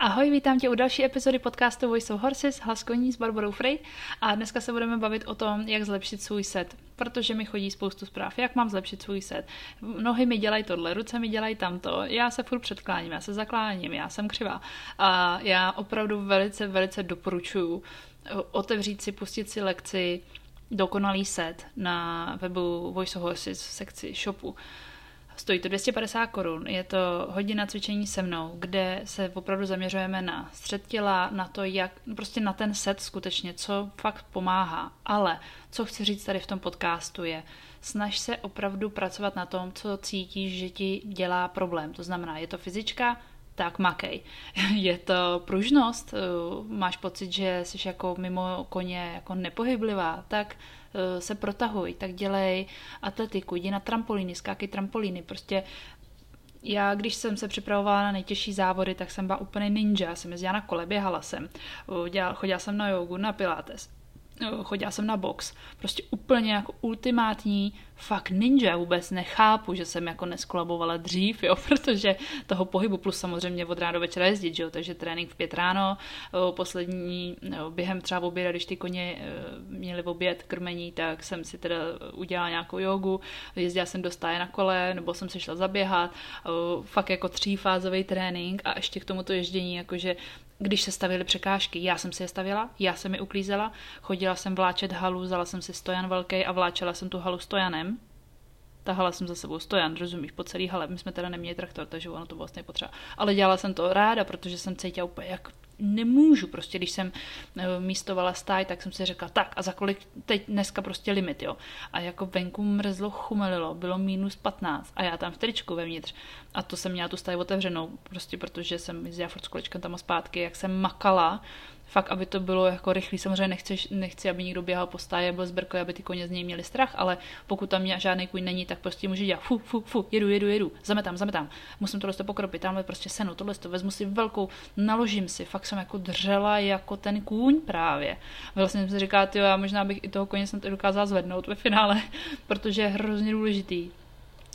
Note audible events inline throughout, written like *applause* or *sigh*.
Ahoj, vítám tě u další epizody podcastu Voice of Horses, hlas koní s Barbarou Frey. A dneska se budeme bavit o tom, jak zlepšit svůj set, protože mi chodí spoustu zpráv, jak mám zlepšit svůj set. Nohy mi dělají tohle, ruce mi dělají tamto, já se furt předkláním, já se zakláním, já jsem křivá. A já opravdu velice, velice doporučuji otevřít si, pustit si lekci dokonalý set na webu Voice of Horses v sekci shopu Stojí to 250 korun, je to hodina cvičení se mnou, kde se opravdu zaměřujeme na střed těla, na to, jak, prostě na ten set skutečně, co fakt pomáhá. Ale co chci říct tady v tom podcastu je, snaž se opravdu pracovat na tom, co cítíš, že ti dělá problém. To znamená, je to fyzička, tak makej. *laughs* Je to pružnost, máš pocit, že jsi jako mimo koně jako nepohyblivá, tak se protahuj, tak dělej atletiku, jdi na trampolíny, skákej trampolíny, prostě já, když jsem se připravovala na nejtěžší závody, tak jsem byla úplně ninja. Jsem jezdila na kole, běhala jsem, dělala, chodila jsem na jogu, na pilates chodila jsem na box. Prostě úplně jako ultimátní fakt ninja. Vůbec nechápu, že jsem jako neskolabovala dřív, jo, *laughs* protože toho pohybu plus samozřejmě od rána do večera jezdit, jo, takže trénink v pět ráno, poslední během třeba oběda, když ty koně měli v oběd krmení, tak jsem si teda udělala nějakou jogu, jezdila jsem do stáje na kole, nebo jsem se šla zaběhat, fakt jako třífázový trénink a ještě k tomuto ježdění, jakože když se stavily překážky. Já jsem si je stavila, já jsem je uklízela, chodila jsem vláčet halu, vzala jsem si stojan velký a vláčela jsem tu halu stojanem. Tahala jsem za sebou stojan, rozumíš, po celý hale. My jsme teda neměli traktor, takže ono to vlastně potřeba. Ale dělala jsem to ráda, protože jsem cítila úplně jak nemůžu, prostě když jsem eh, místovala stáj, tak jsem si řekla, tak a za kolik teď dneska prostě limit, jo. A jako venku mrzlo, chumelilo, bylo minus 15 a já tam v tričku vevnitř. A to jsem měla tu stáj otevřenou, prostě protože jsem jezdila furt s tam a zpátky, jak jsem makala, fakt, aby to bylo jako rychlý. Samozřejmě nechci, nechci aby někdo běhal po stáje, byl zbrkle, aby ty koně z něj měli strach, ale pokud tam žádný kuň není, tak prostě může dělat fu, fu, fu, jedu, jedu, jedu, zametám, zametám, musím tohle pokropit, tamhle prostě senu, tohle to vezmu si velkou, naložím si, fakt jsem jako dřela jako ten kůň právě. Vlastně jsem si říkala, já možná bych i toho koně to dokázala zvednout ve finále, *laughs* protože je hrozně důležitý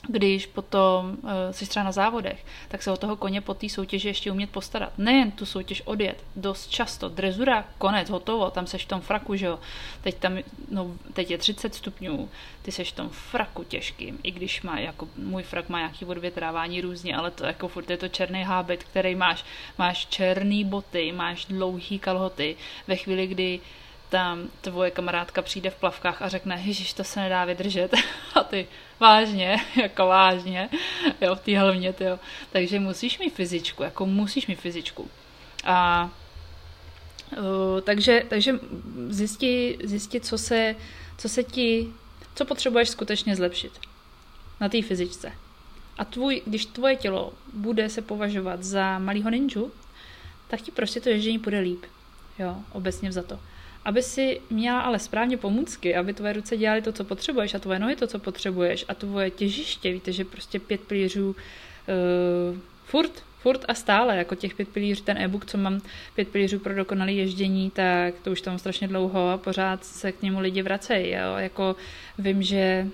když potom uh, jsi třeba na závodech, tak se o toho koně po té soutěži ještě umět postarat. Nejen tu soutěž odjet, dost často, drezura, konec, hotovo, tam seš v tom fraku, že jo. Teď, tam, no, teď je 30 stupňů, ty seš v tom fraku těžkým, i když má, jako můj frak má nějaký odvětrávání různě, ale to jako furt je to černý hábit, který máš, máš černý boty, máš dlouhý kalhoty, ve chvíli, kdy tam tvoje kamarádka přijde v plavkách a řekne, ježiš, to se nedá vydržet. *laughs* A ty, vážně, *laughs* jako vážně, jo, v té helmě, jo. Takže musíš mít fyzičku, jako musíš mít fyzičku. A uh, takže, takže zjistit, zjistit, co se, co se ti, co potřebuješ skutečně zlepšit na té fyzičce. A tvůj, když tvoje tělo bude se považovat za malýho ninju, tak ti prostě to ježdění půjde líp. Jo, obecně za to aby si měla ale správně pomůcky, aby tvoje ruce dělaly to, co potřebuješ a tvoje nohy to, co potřebuješ a tvoje těžiště, víte, že prostě pět pilířů uh, furt, furt a stále, jako těch pět pilířů, ten e-book, co mám, pět pilířů pro dokonalé ježdění, tak to už tam strašně dlouho a pořád se k němu lidi vracejí, jo? jako vím, že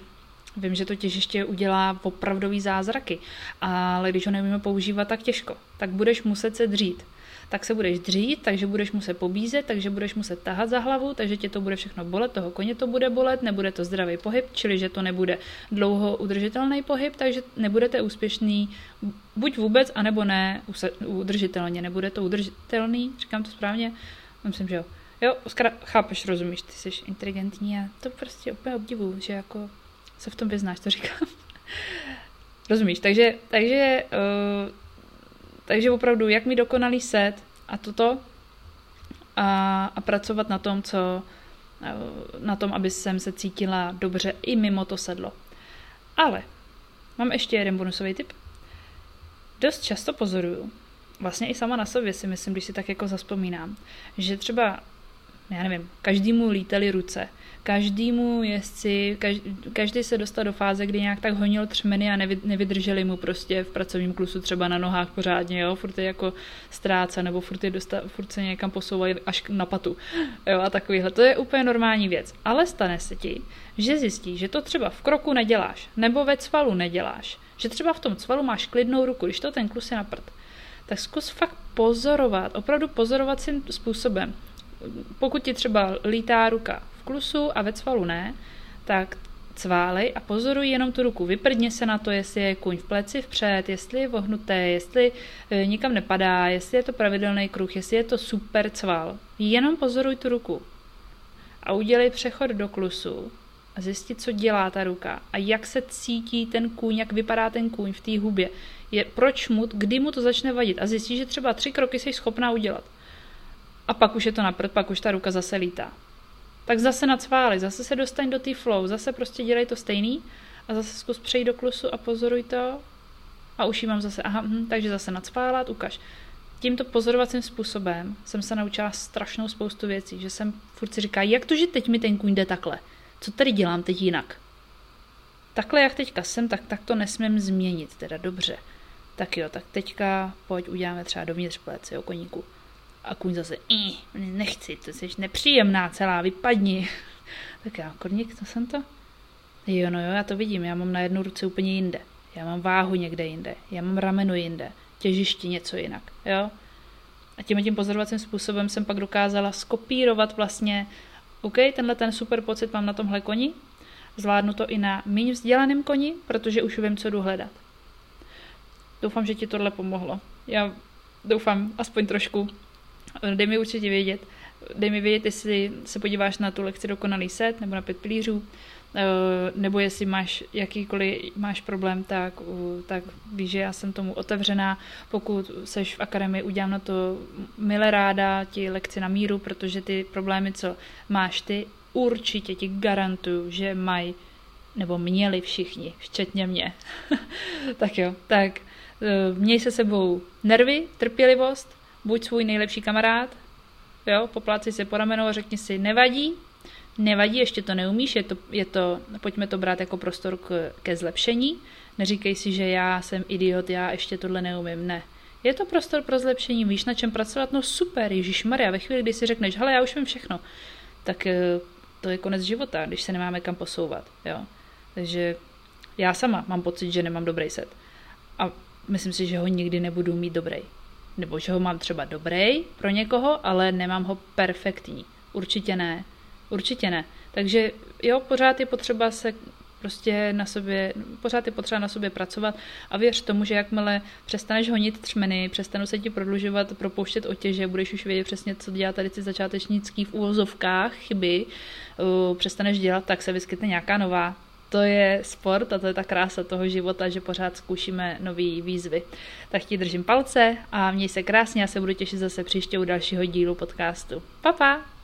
Vím, že to těžiště udělá opravdový zázraky, ale když ho neumíme používat tak těžko, tak budeš muset se dřít tak se budeš dřít, takže budeš muset pobízet, takže budeš muset tahat za hlavu, takže tě to bude všechno bolet, toho koně to bude bolet, nebude to zdravý pohyb, čili že to nebude dlouho udržitelný pohyb, takže nebudete úspěšný buď vůbec, anebo ne udržitelně. Nebude to udržitelný, říkám to správně? Myslím, že jo. Jo, Oskar, chápeš, rozumíš, ty jsi inteligentní a to prostě úplně obdivu, že jako se v tom vyznáš, to říkám. *laughs* rozumíš, takže, takže uh, takže opravdu, jak mi dokonalý set a toto a, a pracovat na tom, co na tom, aby jsem se cítila dobře i mimo to sedlo. Ale mám ještě jeden bonusový tip. Dost často pozoruju, vlastně i sama na sobě si myslím, když si tak jako zaspomínám, že třeba, já nevím, každému lítali ruce, každému jezdci, každý, každý se dostal do fáze, kdy nějak tak honil třmeny a nevy, nevydrželi mu prostě v pracovním klusu třeba na nohách pořádně, jo, furt je jako ztráca, nebo furt, je dosta, furt se někam posouvají až na patu, jo, a takovýhle. To je úplně normální věc. Ale stane se ti, že zjistíš, že to třeba v kroku neděláš, nebo ve cvalu neděláš, že třeba v tom cvalu máš klidnou ruku, když to ten klus je na prd, tak zkus fakt pozorovat, opravdu pozorovacím způsobem. Pokud ti třeba lítá ruka v klusu a ve cvalu ne, tak cválej a pozoruj jenom tu ruku. Vyprdně se na to, jestli je kuň v pleci vpřed, jestli je vohnuté, jestli e, nikam nepadá, jestli je to pravidelný kruh, jestli je to super cval. Jenom pozoruj tu ruku. A udělej přechod do klusu a zjistit, co dělá ta ruka a jak se cítí ten kůň, jak vypadá ten kůň v té hubě. Je, proč mu, kdy mu to začne vadit a zjistí, že třeba tři kroky jsi schopná udělat. A pak už je to naprd, pak už ta ruka zase lítá tak zase nacváli, zase se dostaň do té flow, zase prostě dělej to stejný a zase zkus přejít do klusu a pozoruj to a už mám zase, aha, hm, takže zase nacválat, ukaž. Tímto pozorovacím způsobem jsem se naučila strašnou spoustu věcí, že jsem furt si říká, jak to, že teď mi ten kůň jde takhle? Co tady dělám teď jinak? Takhle, jak teďka jsem, tak, tak to nesmím změnit, teda dobře. Tak jo, tak teďka pojď uděláme třeba dovnitř plec, jo, koníku. A kůň zase, nechci, to jsi nepříjemná celá, vypadni. *laughs* tak já, korník, to jsem to? Jo, no jo, já to vidím, já mám na jednu ruce úplně jinde. Já mám váhu někde jinde, já mám rameno jinde, těžišti něco jinak, jo. A tím tím pozorovacím způsobem jsem pak dokázala skopírovat vlastně, OK, tenhle ten super pocit mám na tomhle koni, zvládnu to i na méně vzdělaném koni, protože už vím, co jdu hledat. Doufám, že ti tohle pomohlo. Já doufám aspoň trošku Dej mi určitě vědět. Dej mi vědět, jestli se podíváš na tu lekci Dokonalý set nebo na pět pilířů, eh, nebo jestli máš jakýkoliv máš problém, tak, tak víš, že já jsem tomu otevřená. Pokud seš v akademii, udělám na to milé ráda ti lekci na míru, protože ty problémy, co máš ty, určitě ti garantuju, že mají nebo měli všichni, včetně mě. *laughs* tak jo, tak eh, měj se sebou nervy, trpělivost, buď svůj nejlepší kamarád, jo, popláci se po a řekni si, nevadí, nevadí, ještě to neumíš, je to, je to, pojďme to brát jako prostor k, ke zlepšení, neříkej si, že já jsem idiot, já ještě tohle neumím, ne. Je to prostor pro zlepšení, víš na čem pracovat, no super, Ježíš Maria, ve chvíli, kdy si řekneš, hele, já už vím všechno, tak eh, to je konec života, když se nemáme kam posouvat, jo. Takže já sama mám pocit, že nemám dobrý set. A myslím si, že ho nikdy nebudu mít dobrý nebo že ho mám třeba dobrý pro někoho, ale nemám ho perfektní. Určitě ne. Určitě ne. Takže jo, pořád je potřeba se prostě na sobě, pořád je potřeba na sobě pracovat a věř tomu, že jakmile přestaneš honit třmeny, přestanu se ti prodlužovat, propouštět otěže, budeš už vědět přesně, co dělá tady ty začátečnický v úvozovkách chyby, uh, přestaneš dělat, tak se vyskytne nějaká nová to je sport a to je ta krása toho života, že pořád zkoušíme nové výzvy. Tak ti držím palce a měj se krásně, já se budu těšit zase příště u dalšího dílu podcastu. Pa, pa!